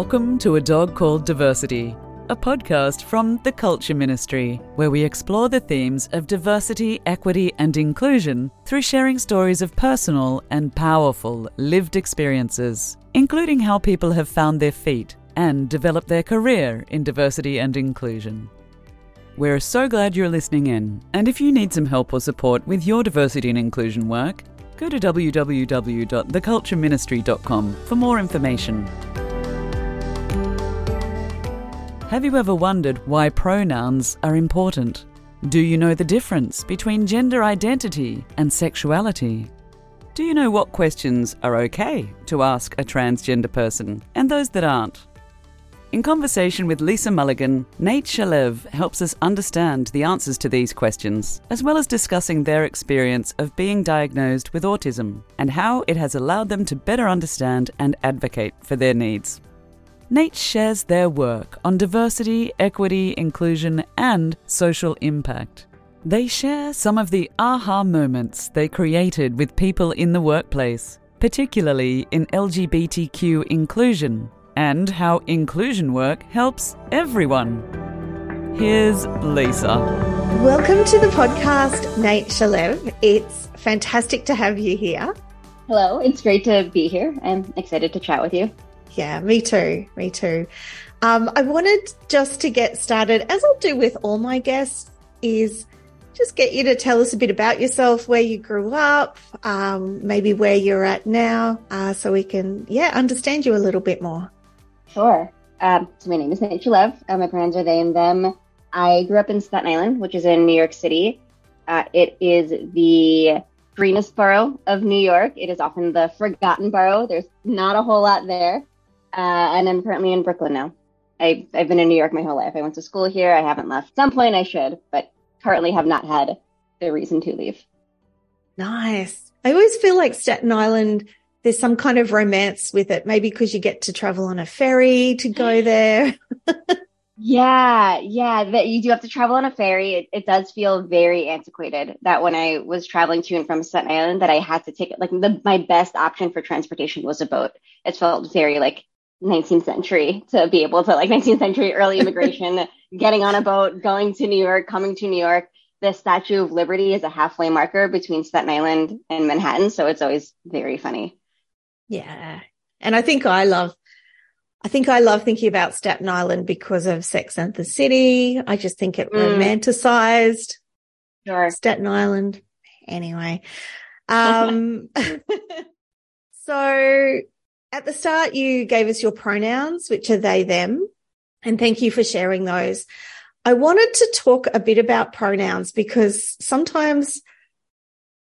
Welcome to A Dog Called Diversity, a podcast from the Culture Ministry, where we explore the themes of diversity, equity, and inclusion through sharing stories of personal and powerful lived experiences, including how people have found their feet and developed their career in diversity and inclusion. We're so glad you're listening in, and if you need some help or support with your diversity and inclusion work, go to www.thecultureministry.com for more information. Have you ever wondered why pronouns are important? Do you know the difference between gender identity and sexuality? Do you know what questions are okay to ask a transgender person and those that aren't? In conversation with Lisa Mulligan, Nate Shalev helps us understand the answers to these questions, as well as discussing their experience of being diagnosed with autism and how it has allowed them to better understand and advocate for their needs. Nate shares their work on diversity, equity, inclusion, and social impact. They share some of the aha moments they created with people in the workplace, particularly in LGBTQ inclusion, and how inclusion work helps everyone. Here's Lisa. Welcome to the podcast, Nate Shalev. It's fantastic to have you here. Hello, it's great to be here. I'm excited to chat with you. Yeah, me too. Me too. Um, I wanted just to get started, as I'll do with all my guests, is just get you to tell us a bit about yourself, where you grew up, um, maybe where you're at now, uh, so we can, yeah, understand you a little bit more. Sure. Um, so my name is Nate Shalev. Uh, my pronouns are they and them. I grew up in Staten Island, which is in New York City. Uh, it is the greenest borough of New York. It is often the forgotten borough. There's not a whole lot there. Uh, and I'm currently in Brooklyn now. I, I've been in New York my whole life. I went to school here. I haven't left. At some point I should, but currently have not had the reason to leave. Nice. I always feel like Staten Island, there's some kind of romance with it. Maybe because you get to travel on a ferry to go there. yeah, yeah. That you do have to travel on a ferry. It, it does feel very antiquated. That when I was traveling to and from Staten Island, that I had to take it. Like the, my best option for transportation was a boat. It felt very like 19th century to be able to like 19th century early immigration, getting on a boat, going to New York, coming to New York. The Statue of Liberty is a halfway marker between Staten Island and Manhattan, so it's always very funny. Yeah. And I think I love I think I love thinking about Staten Island because of Sex and the City. I just think it mm. romanticized sure. Staten Island. Anyway. Um, so at the start, you gave us your pronouns, which are they, them. And thank you for sharing those. I wanted to talk a bit about pronouns because sometimes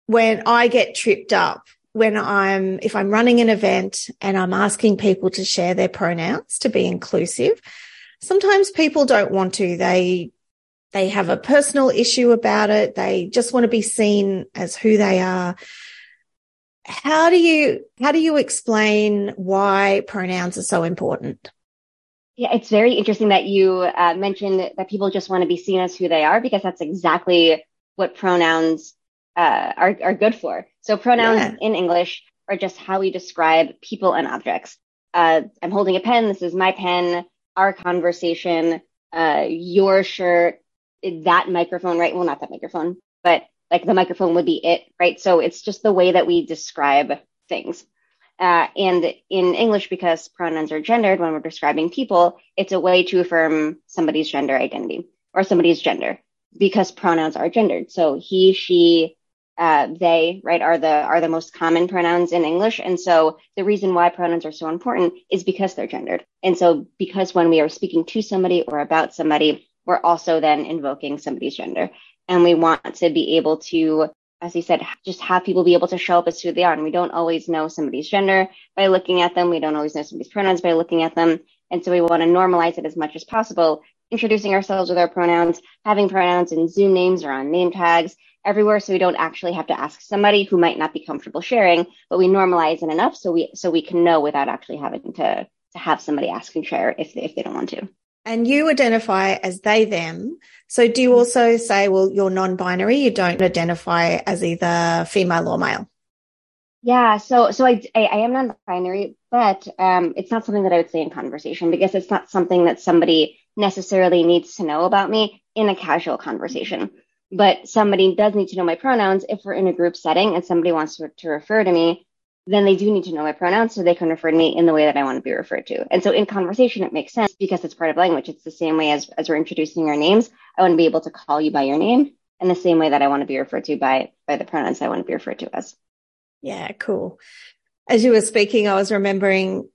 when I get tripped up, when I'm, if I'm running an event and I'm asking people to share their pronouns to be inclusive, sometimes people don't want to. They, they have a personal issue about it. They just want to be seen as who they are how do you how do you explain why pronouns are so important? Yeah it's very interesting that you uh, mentioned that people just want to be seen as who they are because that's exactly what pronouns uh, are, are good for. So pronouns yeah. in english are just how we describe people and objects. Uh, i'm holding a pen. This is my pen. Our conversation uh, your shirt that microphone right? Well not that microphone but like the microphone would be it, right? So it's just the way that we describe things. Uh, and in English, because pronouns are gendered when we're describing people, it's a way to affirm somebody's gender identity or somebody's gender because pronouns are gendered. So he, she, uh, they, right, are the are the most common pronouns in English. And so the reason why pronouns are so important is because they're gendered. And so because when we are speaking to somebody or about somebody, we're also then invoking somebody's gender and we want to be able to as he said, just have people be able to show up as who they are. And we don't always know somebody's gender by looking at them. We don't always know somebody's pronouns by looking at them. And so we want to normalize it as much as possible, introducing ourselves with our pronouns, having pronouns in Zoom names or on name tags everywhere. So we don't actually have to ask somebody who might not be comfortable sharing, but we normalize it enough so we, so we can know without actually having to, to have somebody ask and share if if they don't want to. And you identify as they, them. So do you also say, well, you're non binary, you don't identify as either female or male? Yeah, so so I, I, I am non-binary, but um, it's not something that I would say in conversation because it's not something that somebody necessarily needs to know about me in a casual conversation. But somebody does need to know my pronouns if we're in a group setting and somebody wants to, to refer to me, then they do need to know my pronouns so they can refer to me in the way that I want to be referred to. And so in conversation, it makes sense because it's part of language. It's the same way as, as we're introducing our names. I want to be able to call you by your name in the same way that I want to be referred to by, by the pronouns I want to be referred to as. Yeah, cool. As you were speaking, I was remembering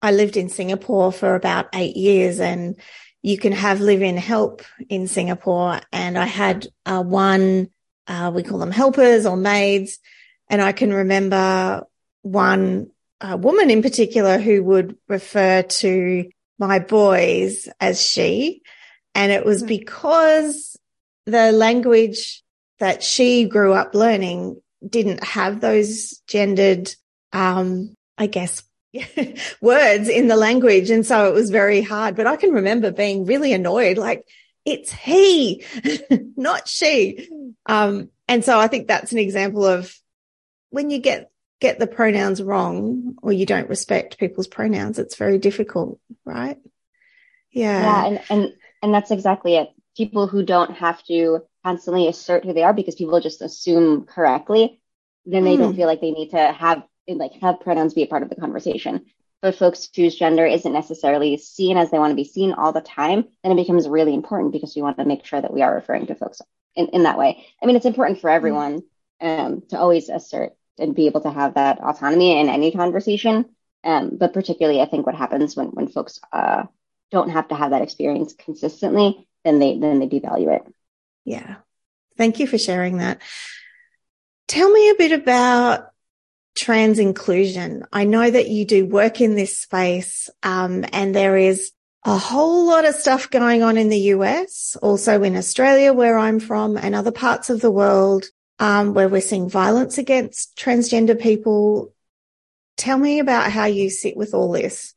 I lived in Singapore for about eight years and you can have live in help in Singapore. And I had uh, one, uh, we call them helpers or maids. And I can remember one uh, woman in particular who would refer to my boys as she. And it was hmm. because the language that she grew up learning didn't have those gendered, um, I guess, words in the language. And so it was very hard, but I can remember being really annoyed, like it's he, not she. Um, and so I think that's an example of when you get, get the pronouns wrong or you don't respect people's pronouns, it's very difficult, right? Yeah. Yeah. And, and, and that's exactly it. People who don't have to constantly assert who they are because people just assume correctly, then they mm. don't hmm. feel like they need to have like have pronouns be a part of the conversation. But folks whose gender isn't necessarily seen as they want to be seen all the time, then it becomes really important because we want to make sure that we are referring to folks in, in that way. I mean, it's important for everyone um, to always assert and be able to have that autonomy in any conversation. Um, but particularly, I think what happens when when folks uh, don't have to have that experience consistently, then they then they devalue it. Yeah. Thank you for sharing that. Tell me a bit about trans inclusion. I know that you do work in this space, um, and there is a whole lot of stuff going on in the US, also in Australia, where I'm from, and other parts of the world, um, where we're seeing violence against transgender people. Tell me about how you sit with all this.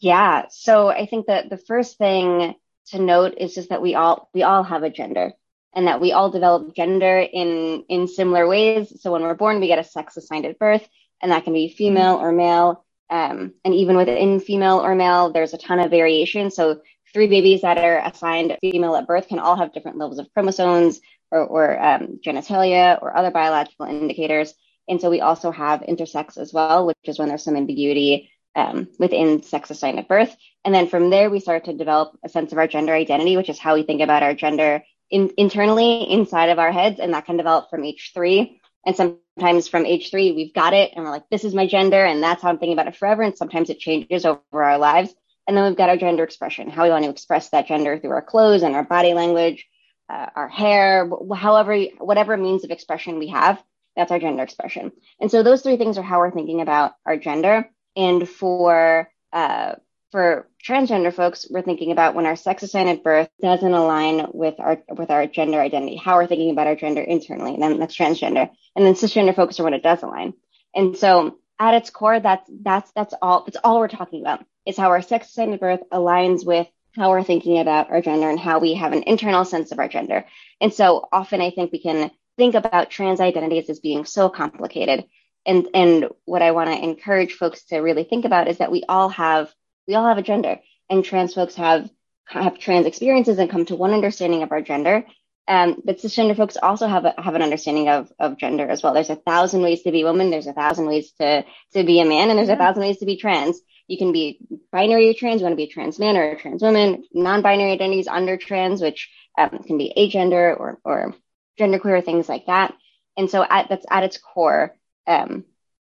Yeah. So I think that the first thing to note is just that we all, we all have a gender and that we all develop gender in in similar ways. So when we're born, we get a sex assigned at birth, and that can be female or male. Um, and even within female or male, there's a ton of variation. So three babies that are assigned female at birth can all have different levels of chromosomes or, or um, genitalia or other biological indicators. And so we also have intersex as well, which is when there's some ambiguity um, within sex assigned at birth. And then from there, we start to develop a sense of our gender identity, which is how we think about our gender in, internally inside of our heads, and that can develop from age three. And sometimes from age three, we've got it, and we're like, this is my gender, and that's how I'm thinking about it forever. And sometimes it changes over our lives. And then we've got our gender expression, how we want to express that gender through our clothes and our body language, uh, our hair, however, whatever means of expression we have, that's our gender expression. And so those three things are how we're thinking about our gender. And for uh, for transgender folks, we're thinking about when our sex assigned at birth doesn't align with our with our gender identity, how we're thinking about our gender internally, and then that's transgender. And then cisgender folks are when it does align. And so at its core, that's that's that's all that's all we're talking about is how our sex assigned at birth aligns with how we're thinking about our gender and how we have an internal sense of our gender. And so often I think we can think about trans identities as being so complicated. And and what I want to encourage folks to really think about is that we all have we all have a gender and trans folks have have trans experiences and come to one understanding of our gender. Um, but cisgender folks also have a, have an understanding of, of gender as well. There's a thousand ways to be a woman. There's a thousand ways to, to be a man and there's a thousand ways to be trans. You can be binary or trans. You want to be a trans man or a trans woman, non-binary identities under trans, which um, can be agender or, or genderqueer, things like that. And so at, that's at its core. Um,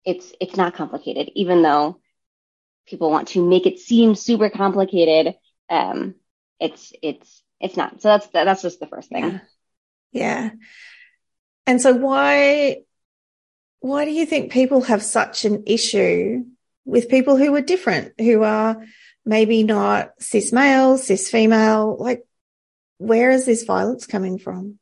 it's, it's not complicated, even though people want to make it seem super complicated. Um, it's it's it's not. So that's that's just the first thing. Yeah. yeah. And so why why do you think people have such an issue with people who are different, who are maybe not cis male, cis female? Like, where is this violence coming from?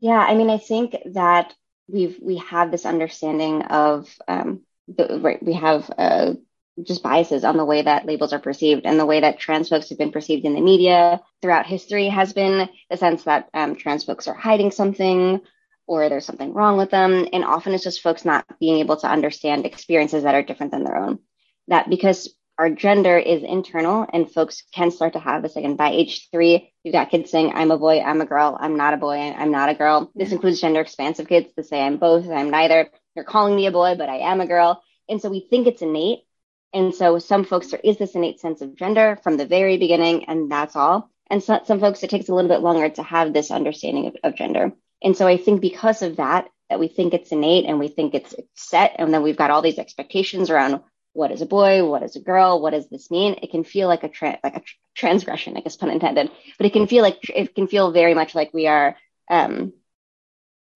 Yeah, I mean, I think that we've we have this understanding of um, the, right. We have uh, just biases on the way that labels are perceived and the way that trans folks have been perceived in the media throughout history has been the sense that um, trans folks are hiding something or there's something wrong with them. And often it's just folks not being able to understand experiences that are different than their own. That because our gender is internal and folks can start to have this again by age three you've got kids saying i'm a boy i'm a girl i'm not a boy i'm not a girl. This includes gender expansive kids to say i'm both i'm neither. You're calling me a boy but i am a girl. And so we think it's innate. And so some folks there is this innate sense of gender from the very beginning and that's all. And so, some folks it takes a little bit longer to have this understanding of, of gender. And so i think because of that that we think it's innate and we think it's set and then we've got all these expectations around what is a boy, what is a girl, what does this mean? It can feel like a tra- like a tr- transgression, I guess pun intended, but it can feel like it can feel very much like we are um,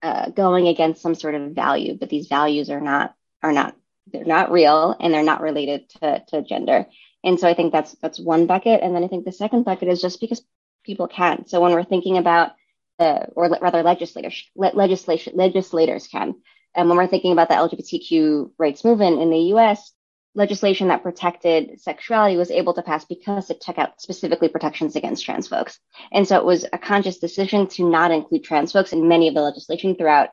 uh, going against some sort of value, but these values are not are not they're not real and they're not related to to gender. And so I think that's that's one bucket, and then I think the second bucket is just because people can. So when we're thinking about the, or rather legislators legislation legislators can. And when we're thinking about the LGBTQ rights movement in the US, legislation that protected sexuality was able to pass because it took out specifically protections against trans folks. And so it was a conscious decision to not include trans folks in many of the legislation throughout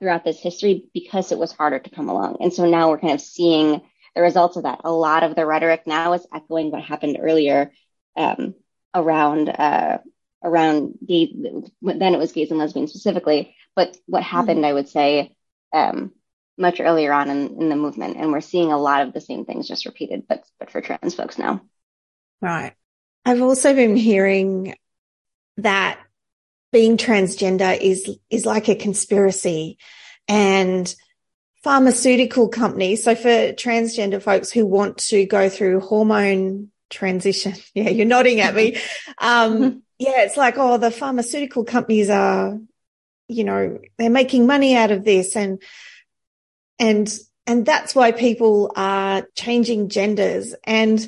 throughout this history because it was harder to come along. And so now we're kind of seeing the results of that. A lot of the rhetoric now is echoing what happened earlier um, around uh, around gay. Then it was gays and lesbians specifically, but what happened, mm-hmm. I would say, um, much earlier on in, in the movement. And we're seeing a lot of the same things just repeated, but, but for trans folks now. Right. I've also been hearing that being transgender is, is like a conspiracy and pharmaceutical companies. So for transgender folks who want to go through hormone transition, yeah, you're nodding at me. Um, yeah, it's like, oh, the pharmaceutical companies are, you know, they're making money out of this and and, and that's why people are changing genders. And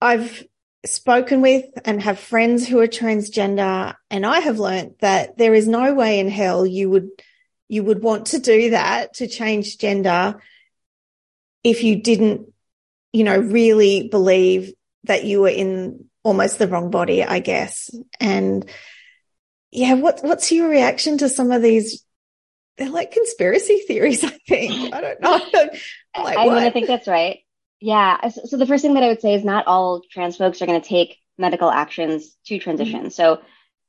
I've spoken with and have friends who are transgender. And I have learned that there is no way in hell you would, you would want to do that to change gender if you didn't, you know, really believe that you were in almost the wrong body, I guess. And yeah, what, what's your reaction to some of these they're like conspiracy theories, I think. I don't know. like, I mean, I think that's right. Yeah. So, so, the first thing that I would say is not all trans folks are going to take medical actions to transition. Mm-hmm. So,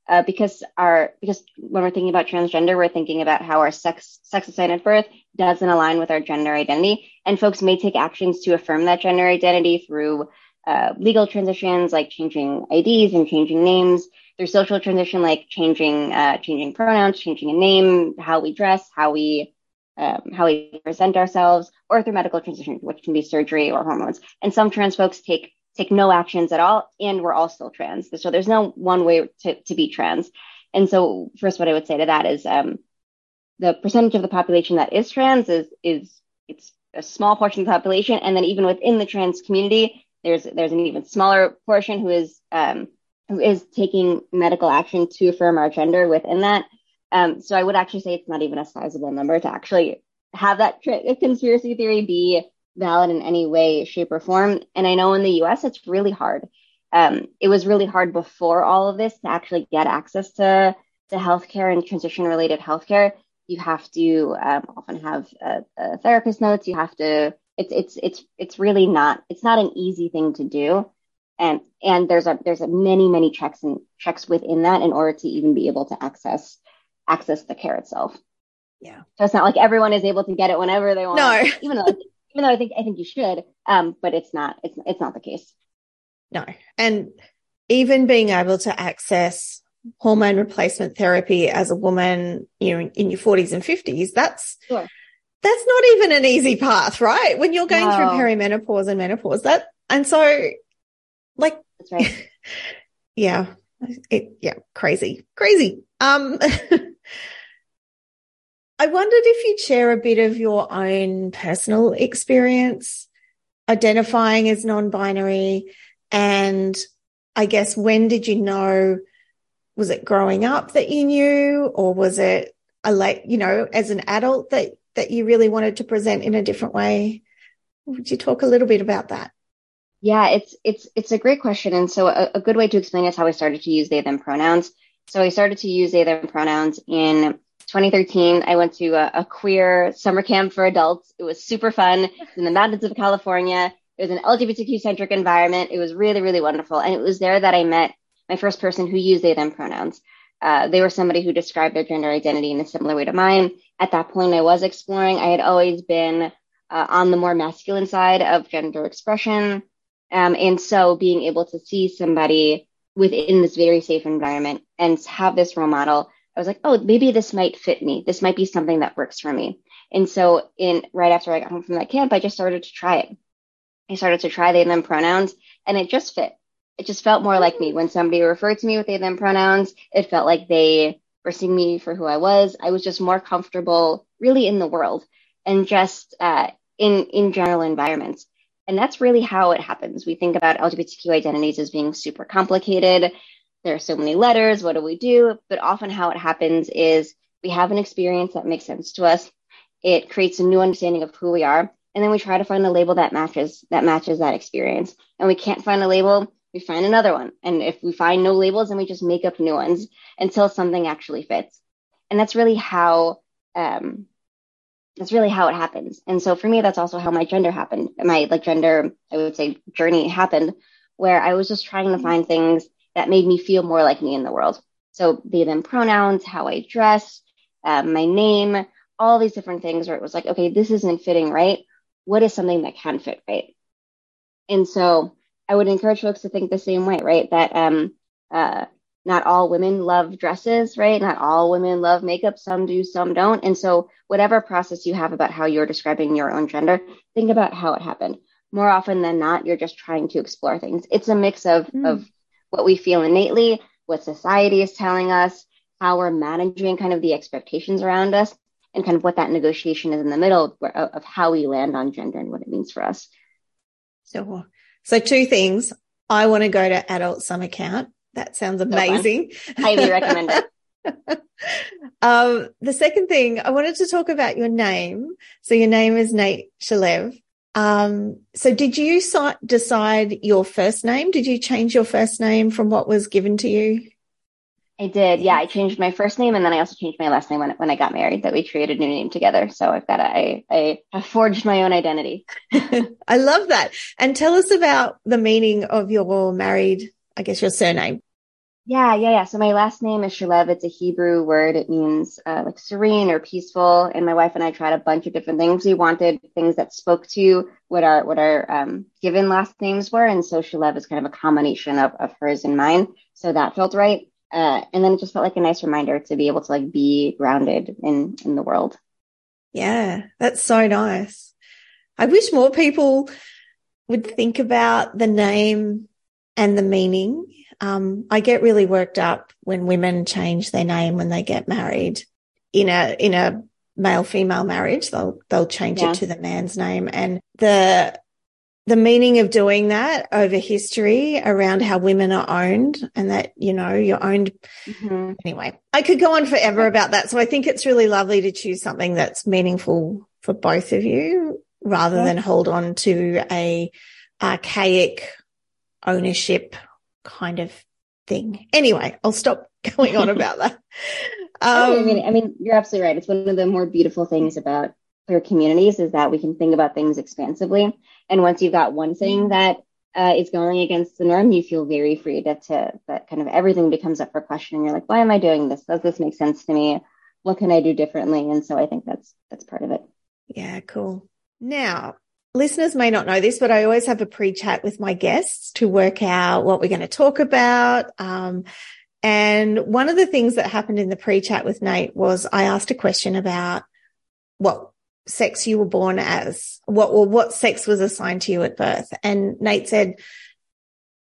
uh, because our because when we're thinking about transgender, we're thinking about how our sex sex assigned at birth doesn't align with our gender identity, and folks may take actions to affirm that gender identity through uh, legal transitions like changing IDs and changing names through social transition, like changing uh, changing pronouns, changing a name, how we dress, how we um, how we present ourselves, or through medical transition, which can be surgery or hormones. And some trans folks take take no actions at all, and we're all still trans. So there's no one way to, to be trans. And so, first, what I would say to that is um, the percentage of the population that is trans is is it's a small portion of the population, and then even within the trans community, there's there's an even smaller portion who is um, is taking medical action to affirm our gender within that. Um, so I would actually say it's not even a sizable number to actually have that tra- conspiracy theory be valid in any way, shape, or form. And I know in the US, it's really hard. Um, it was really hard before all of this to actually get access to, to healthcare and transition related healthcare. You have to um, often have a, a therapist notes. You have to, it's, it's, it's, it's really not, it's not an easy thing to do and and there's a there's a many many checks and checks within that in order to even be able to access access the care itself. Yeah. So it's not like everyone is able to get it whenever they want. No. even though even though I think I think you should, um, but it's not it's it's not the case. No. And even being able to access hormone replacement therapy as a woman, you know, in your 40s and 50s, that's sure. that's not even an easy path, right? When you're going no. through perimenopause and menopause, that and so like, that's right. yeah. It, yeah. Crazy, crazy. Um, I wondered if you'd share a bit of your own personal experience identifying as non-binary and I guess when did you know was it growing up that you knew or was it a late you know as an adult that that you really wanted to present in a different way would you talk a little bit about that yeah, it's it's it's a great question, and so a, a, good way to explain is how I started to use they them pronouns. So I started to use they them pronouns in 2013, I went to a, a, queer summer camp for adults. It was super fun in the mountains of California. It was an LGBTQ centric environment. It was really, really wonderful. And it was there that I met my first person who used they, them pronouns. Uh, they were somebody who described their gender identity in a similar way to mine. At that point, I was exploring. I had always been uh, on the more masculine side of gender expression. Um, and so being able to see somebody within this very safe environment and have this role model, I was like, oh, maybe this might fit me. This might be something that works for me. And so in right after I got home from that camp, I just started to try it. I started to try they them pronouns and it just fit. It just felt more like me. When somebody referred to me with they them pronouns, it felt like they were seeing me for who I was. I was just more comfortable really in the world and just uh, in in general environments. And that's really how it happens. We think about LGBTQ identities as being super complicated. There are so many letters. What do we do? But often how it happens is we have an experience that makes sense to us. It creates a new understanding of who we are and then we try to find a label that matches that matches that experience and we can't find a label we find another one and if we find no labels then we just make up new ones until something actually fits and that's really how um that's really how it happens. And so for me that's also how my gender happened. My like gender i would say journey happened where i was just trying to find things that made me feel more like me in the world. So they them pronouns how i dress uh, my name all these different things where it was like okay this isn't fitting right? What is something that can fit right? And so I would encourage folks to think the same way, right? That um, uh, not all women love dresses, right? Not all women love makeup. Some do, some don't. And so whatever process you have about how you're describing your own gender, think about how it happened. More often than not, you're just trying to explore things. It's a mix of, mm. of what we feel innately, what society is telling us, how we're managing kind of the expectations around us, and kind of what that negotiation is in the middle of, of how we land on gender and what it means for us. So, so two things. I want to go to adult summer camp. That sounds amazing. So Highly recommend it. um, the second thing I wanted to talk about your name. So your name is Nate Shalev. Um, so did you so- decide your first name? Did you change your first name from what was given to you? I did. Yeah, I changed my first name and then I also changed my last name when when I got married. That we created a new name together. So I've got a, I I have forged my own identity. I love that. And tell us about the meaning of your married, I guess your surname. Yeah, yeah, yeah. So my last name is Shalev. It's a Hebrew word. It means uh, like serene or peaceful. And my wife and I tried a bunch of different things. We wanted things that spoke to what our what our um, given last names were, and so Shalev is kind of a combination of of hers and mine. So that felt right. Uh, and then it just felt like a nice reminder to be able to like be grounded in in the world. Yeah, that's so nice. I wish more people would think about the name and the meaning. Um, I get really worked up when women change their name when they get married in a in a male female marriage. They'll they'll change yeah. it to the man's name, and the the meaning of doing that over history around how women are owned and that, you know, you're owned. Mm-hmm. Anyway, I could go on forever about that. So I think it's really lovely to choose something that's meaningful for both of you rather yeah. than hold on to a archaic ownership kind of thing. Anyway, I'll stop going on about that. Um, I mean, I mean, you're absolutely right. It's one of the more beautiful things about queer communities is that we can think about things expansively. And once you've got one thing mm-hmm. that uh, is going against the norm, you feel very free to, to that kind of everything becomes up for question. You're like, why am I doing this? Does this make sense to me? What can I do differently? And so I think that's that's part of it. Yeah, cool. Now, listeners may not know this, but I always have a pre-chat with my guests to work out what we're going to talk about. Um, and one of the things that happened in the pre-chat with Nate was I asked a question about what sex you were born as, what what sex was assigned to you at birth. And Nate said,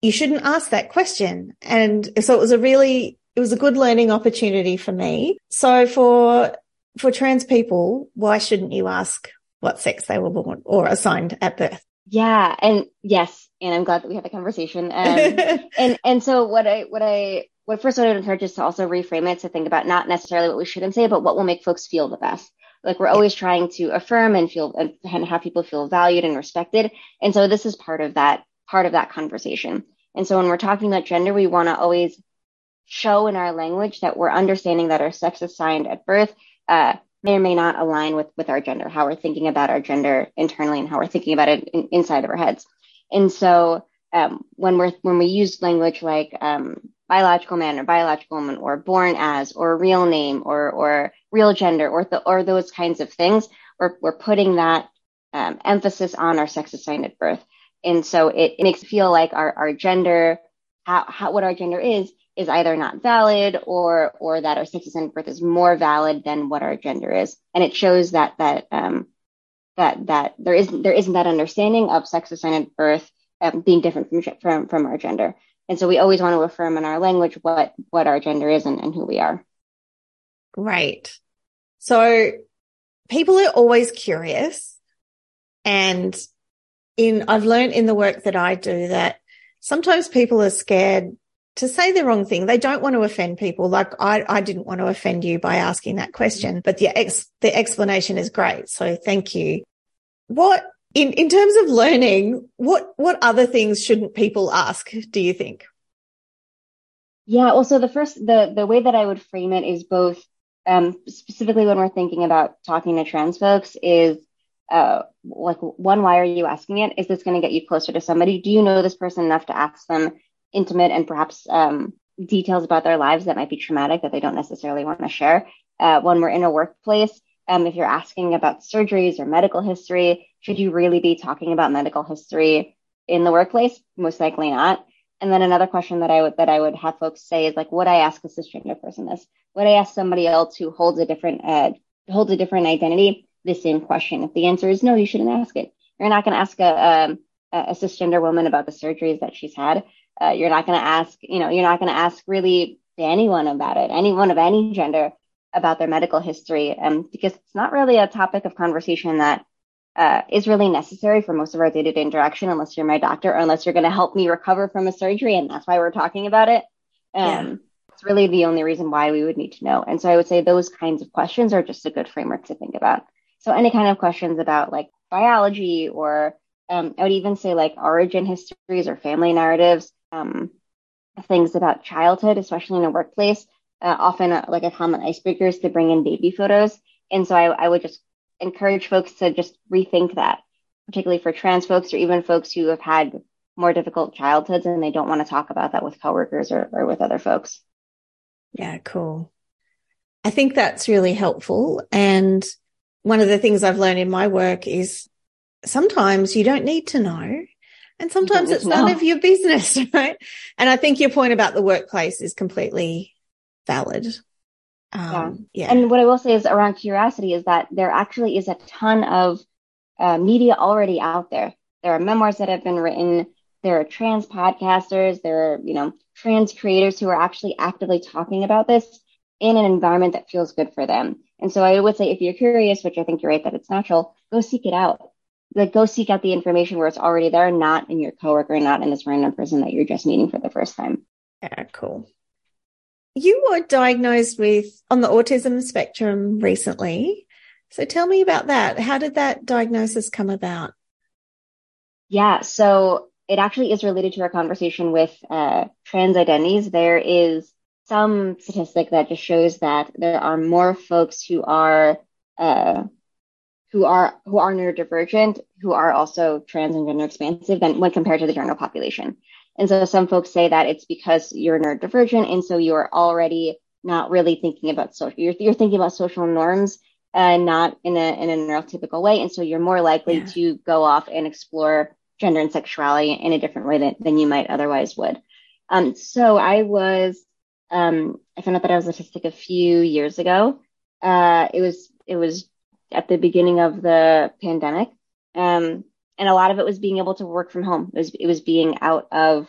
you shouldn't ask that question. And so it was a really, it was a good learning opportunity for me. So for, for trans people, why shouldn't you ask what sex they were born or assigned at birth? Yeah. And yes. And I'm glad that we had the conversation. Um, and, and so what I, what I, what first I would encourage is to also reframe it to think about not necessarily what we shouldn't say, but what will make folks feel the best. Like we're always trying to affirm and feel and have people feel valued and respected. And so this is part of that part of that conversation. And so when we're talking about gender, we want to always show in our language that we're understanding that our sex assigned at birth uh, may or may not align with with our gender, how we're thinking about our gender internally, and how we're thinking about it in, inside of our heads. And so um, when we're when we use language like um, biological man or biological woman or born as or real name or or real gender or the, or those kinds of things, we're we're putting that um, emphasis on our sex assigned at birth. And so it, it makes it feel like our, our gender, how, how, what our gender is, is either not valid or or that our sex assigned birth is more valid than what our gender is, and it shows that that um, that that there isn't there isn't that understanding of sex assigned birth um, being different from from from our gender, and so we always want to affirm in our language what what our gender is and, and who we are. Right. So people are always curious, and in I've learned in the work that I do that sometimes people are scared to say the wrong thing. They don't want to offend people. Like I, I didn't want to offend you by asking that question, but the ex, the explanation is great. So thank you. What in, in terms of learning, what, what other things shouldn't people ask? Do you think? Yeah. Also the first, the, the way that I would frame it is both, um, specifically when we're thinking about talking to trans folks is, uh, like one, why are you asking it? Is this going to get you closer to somebody? Do you know this person enough to ask them intimate and perhaps um, details about their lives that might be traumatic that they don't necessarily want to share. Uh, when we're in a workplace, um, if you're asking about surgeries or medical history, should you really be talking about medical history in the workplace? Most likely not. And then another question that I would that I would have folks say is like, would I ask a cisgender person this? Would I ask somebody else who holds a different uh, holds a different identity the same question? If the answer is no, you shouldn't ask it. You're not going to ask a, um, a, a cisgender woman about the surgeries that she's had. Uh, you're not going to ask, you know, you're not going to ask really anyone about it, anyone of any gender about their medical history, um, because it's not really a topic of conversation that uh, is really necessary for most of our day-to-day interaction, unless you're my doctor or unless you're going to help me recover from a surgery, and that's why we're talking about it. Um, yeah. It's really the only reason why we would need to know. And so I would say those kinds of questions are just a good framework to think about. So any kind of questions about like biology or um, I would even say like origin histories or family narratives um, things about childhood, especially in a workplace. Uh, often, uh, like a common icebreaker is to bring in baby photos. And so I, I would just encourage folks to just rethink that, particularly for trans folks or even folks who have had more difficult childhoods and they don't want to talk about that with coworkers or, or with other folks. Yeah, cool. I think that's really helpful. And one of the things I've learned in my work is sometimes you don't need to know. And sometimes it's none of your business, right? And I think your point about the workplace is completely valid. Um, yeah. yeah. And what I will say is around curiosity is that there actually is a ton of uh, media already out there. There are memoirs that have been written. There are trans podcasters. There are, you know, trans creators who are actually actively talking about this in an environment that feels good for them. And so I would say if you're curious, which I think you're right that it's natural, go seek it out like go seek out the information where it's already there, not in your coworker, not in this random person that you're just meeting for the first time. Yeah, cool. You were diagnosed with on the autism spectrum recently. So tell me about that. How did that diagnosis come about? Yeah, so it actually is related to our conversation with uh, trans identities. There is some statistic that just shows that there are more folks who are uh, who are who are neurodivergent who are also trans and gender expansive than when compared to the general population. And so some folks say that it's because you're neurodivergent and so you're already not really thinking about social you're, you're thinking about social norms and not in a in a neurotypical way and so you're more likely yeah. to go off and explore gender and sexuality in a different way than, than you might otherwise would. Um, so I was um, I found out that I was autistic a few years ago. Uh, it was it was at the beginning of the pandemic. Um, and a lot of it was being able to work from home. It was, it was being out of,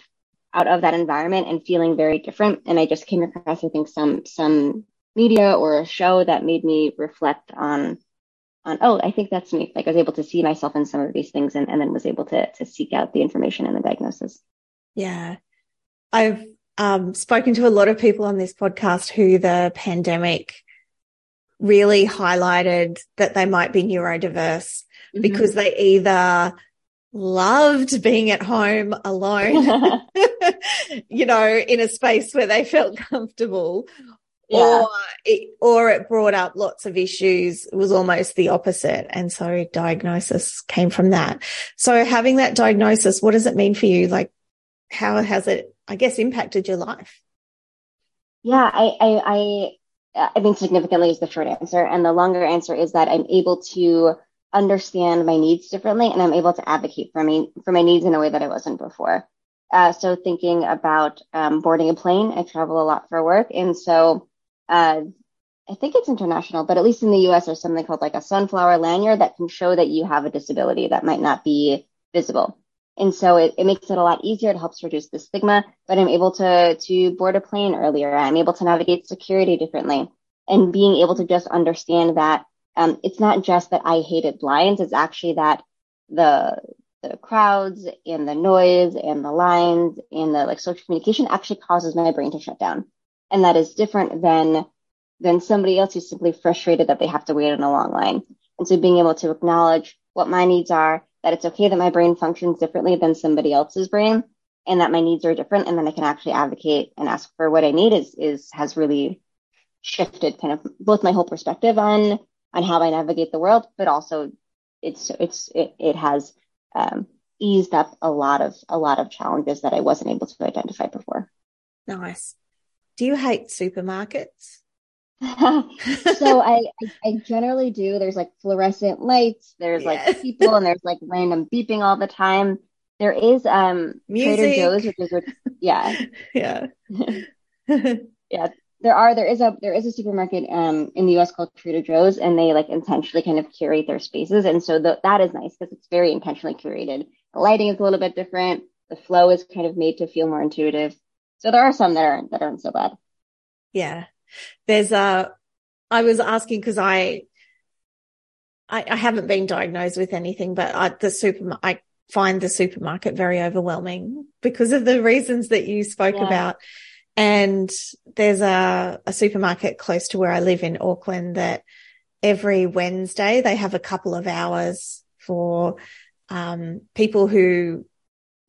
out of that environment and feeling very different. And I just came across, I think, some, some media or a show that made me reflect on, on, oh, I think that's me. Like I was able to see myself in some of these things and, and then was able to, to seek out the information and the diagnosis. Yeah. I've um, spoken to a lot of people on this podcast who the pandemic really highlighted that they might be neurodiverse mm-hmm. because they either loved being at home alone, you know, in a space where they felt comfortable, yeah. or it, or it brought up lots of issues. It was almost the opposite. And so diagnosis came from that. So having that diagnosis, what does it mean for you? Like, how has it, I guess, impacted your life? Yeah, I, I, I, I think significantly is the short answer. And the longer answer is that I'm able to understand my needs differently and I'm able to advocate for me, for my needs in a way that I wasn't before. Uh, so thinking about um, boarding a plane, I travel a lot for work. And so uh, I think it's international, but at least in the US, there's something called like a sunflower lanyard that can show that you have a disability that might not be visible. And so it, it makes it a lot easier. It helps reduce the stigma, but I'm able to, to board a plane earlier. I'm able to navigate security differently and being able to just understand that, um, it's not just that I hated blinds. It's actually that the, the crowds and the noise and the lines and the like social communication actually causes my brain to shut down. And that is different than, than somebody else who's simply frustrated that they have to wait in a long line. And so being able to acknowledge what my needs are, that it's okay that my brain functions differently than somebody else's brain and that my needs are different and then I can actually advocate and ask for what I need is, is, has really shifted kind of both my whole perspective on, on how I navigate the world, but also it's, it's, it, it has, um, eased up a lot of, a lot of challenges that I wasn't able to identify before. Nice. Do you hate supermarkets? So I, I generally do. There's like fluorescent lights. There's yeah. like people, and there's like random beeping all the time. There is um Music. Trader Joe's, which is which, yeah, yeah, yeah. There are there is a there is a supermarket um in the U.S. called Trader Joe's, and they like intentionally kind of curate their spaces, and so the, that is nice because it's very intentionally curated. The lighting is a little bit different. The flow is kind of made to feel more intuitive. So there are some that aren't that aren't so bad. Yeah. There's a, I was asking because I, I, I, haven't been diagnosed with anything, but I, the super, I find the supermarket very overwhelming because of the reasons that you spoke yeah. about. And there's a, a supermarket close to where I live in Auckland that every Wednesday they have a couple of hours for um, people who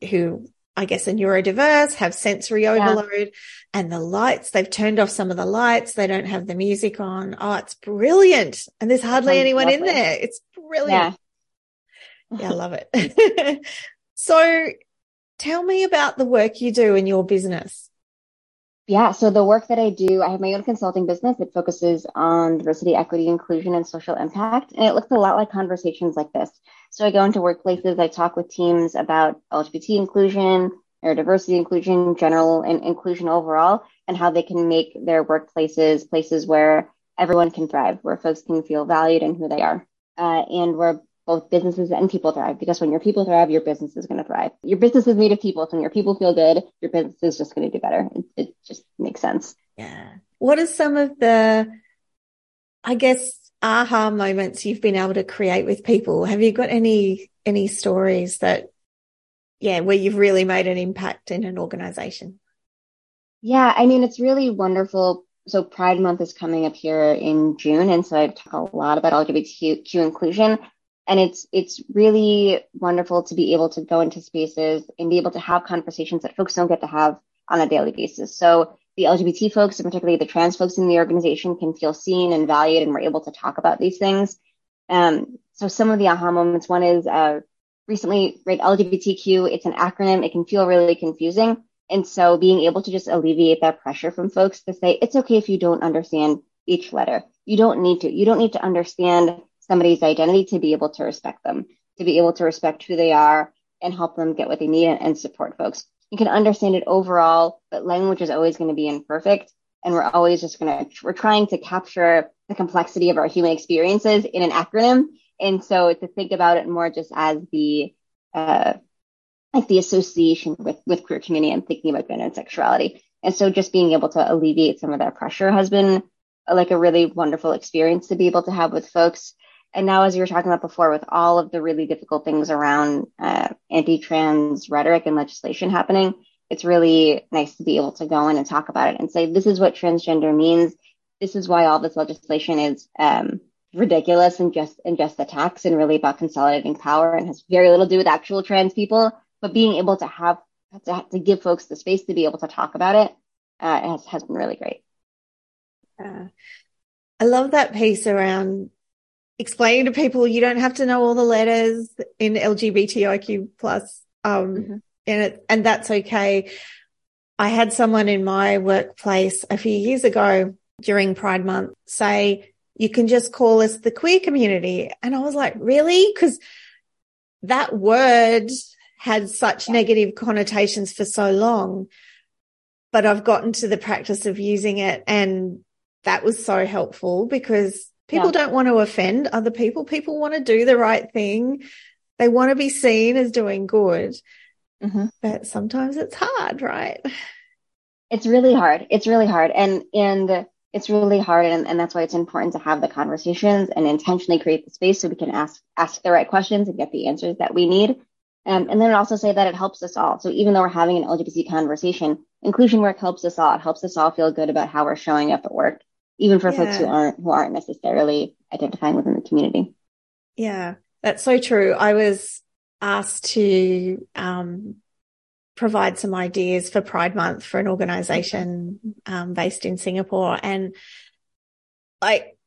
who I guess, are neurodiverse, have sensory overload yeah. and the lights, they've turned off some of the lights. They don't have the music on. Oh, it's brilliant. And there's hardly anyone lovely. in there. It's brilliant. Yeah, yeah I love it. so tell me about the work you do in your business. Yeah, so the work that I do, I have my own consulting business. It focuses on diversity, equity, inclusion, and social impact. And it looks a lot like conversations like this. So I go into workplaces, I talk with teams about LGBT inclusion or diversity inclusion, general and inclusion overall, and how they can make their workplaces places where everyone can thrive, where folks can feel valued and who they are, uh, and where both businesses and people thrive. Because when your people thrive, your business is going to thrive. Your business is made of people. So when your people feel good, your business is just going to do better. It, it just makes sense. Yeah. What are some of the, I guess, aha moments you've been able to create with people? Have you got any, any stories that, yeah, where you've really made an impact in an organization? Yeah. I mean, it's really wonderful. So Pride Month is coming up here in June. And so I talk a lot about LGBTQ inclusion. And it's, it's really wonderful to be able to go into spaces and be able to have conversations that folks don't get to have on a daily basis. So the LGBT folks and particularly the trans folks in the organization can feel seen and valued and we're able to talk about these things. Um, so some of the aha moments, one is, uh, recently, right, LGBTQ, it's an acronym. It can feel really confusing. And so being able to just alleviate that pressure from folks to say, it's okay if you don't understand each letter. You don't need to. You don't need to understand somebody's identity to be able to respect them, to be able to respect who they are and help them get what they need and, and support folks you can understand it overall, but language is always going to be imperfect. And we're always just going to, we're trying to capture the complexity of our human experiences in an acronym. And so to think about it more just as the, uh, like the association with, with queer community and thinking about gender and sexuality. And so just being able to alleviate some of that pressure has been like a really wonderful experience to be able to have with folks. And now, as you were talking about before, with all of the really difficult things around uh, anti-trans rhetoric and legislation happening, it's really nice to be able to go in and talk about it and say, this is what transgender means. This is why all this legislation is um, ridiculous and just and just attacks and really about consolidating power and has very little to do with actual trans people. But being able to have to, to give folks the space to be able to talk about it uh, has has been really great. Uh, I love that piece around explaining to people you don't have to know all the letters in LGBTIQ plus, um, mm-hmm. and it, and that's okay. I had someone in my workplace a few years ago during Pride Month say, you can just call us the queer community. And I was like, really? Cause that word had such negative connotations for so long, but I've gotten to the practice of using it. And that was so helpful because people yeah. don't want to offend other people. People want to do the right thing. They want to be seen as doing good. Mm-hmm. But sometimes it's hard, right? It's really hard. It's really hard. And, and it's really hard. And, and that's why it's important to have the conversations and intentionally create the space so we can ask, ask the right questions and get the answers that we need. Um, and then also say that it helps us all. So even though we're having an LGBT conversation, inclusion work helps us all. It helps us all feel good about how we're showing up at work, even for yeah. folks who aren't, who aren't necessarily identifying within the community. Yeah, that's so true. I was asked to um, provide some ideas for Pride Month for an organization um, based in Singapore. And like,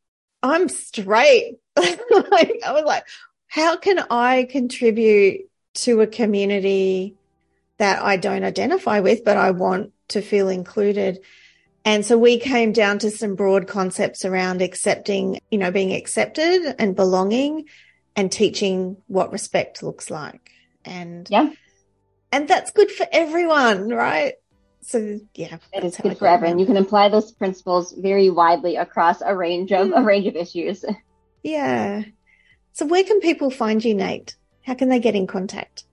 I'm straight. like, I was like, how can I contribute to a community that I don't identify with, but I want to feel included? And so we came down to some broad concepts around accepting, you know, being accepted and belonging and teaching what respect looks like. And yeah, and that's good for everyone, right? So yeah, it is good for everyone. You can apply those principles very widely across a range of mm. a range of issues. Yeah. So where can people find you, Nate? How can they get in contact?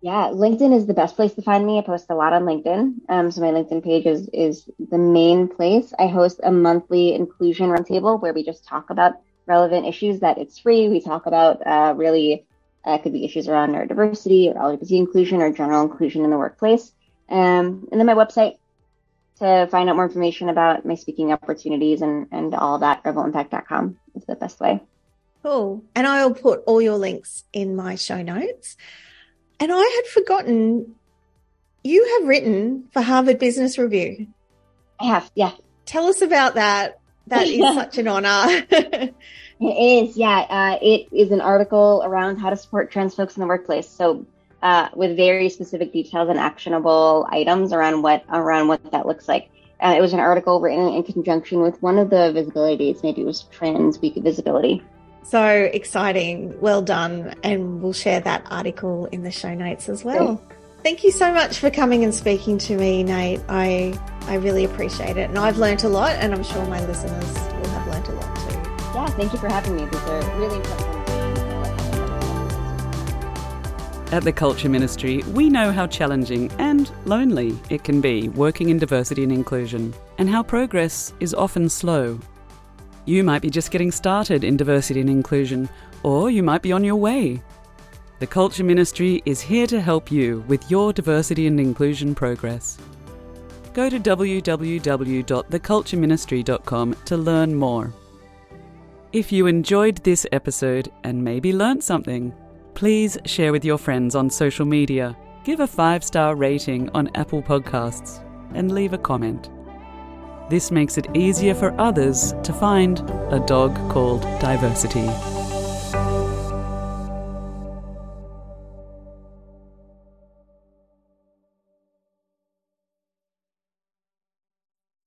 Yeah, LinkedIn is the best place to find me. I post a lot on LinkedIn. Um, so my LinkedIn page is is the main place. I host a monthly inclusion roundtable where we just talk about relevant issues that it's free. We talk about uh, really uh, could be issues around neurodiversity or LGBT inclusion or general inclusion in the workplace. Um, and then my website to find out more information about my speaking opportunities and, and all that, revelimpact.com is the best way. Cool. And I'll put all your links in my show notes. And I had forgotten you have written for Harvard Business Review. I have, yeah. Tell us about that. That is such an honor. It is, yeah. Uh, it is an article around how to support trans folks in the workplace. So, uh, with very specific details and actionable items around what around what that looks like. Uh, it was an article written in conjunction with one of the visibility days. Maybe it was Trans Week of Visibility. So exciting! Well done, and we'll share that article in the show notes as well. Great. Thank you so much for coming and speaking to me, Nate. I I really appreciate it, and I've learned a lot, and I'm sure my listeners will have learned a lot too. Yeah, thank you for having me. These are really important. At the Culture Ministry, we know how challenging and lonely it can be working in diversity and inclusion, and how progress is often slow. You might be just getting started in diversity and inclusion, or you might be on your way. The Culture Ministry is here to help you with your diversity and inclusion progress. Go to www.thecultureministry.com to learn more. If you enjoyed this episode and maybe learnt something, please share with your friends on social media, give a five star rating on Apple Podcasts, and leave a comment. This makes it easier for others to find a dog called diversity.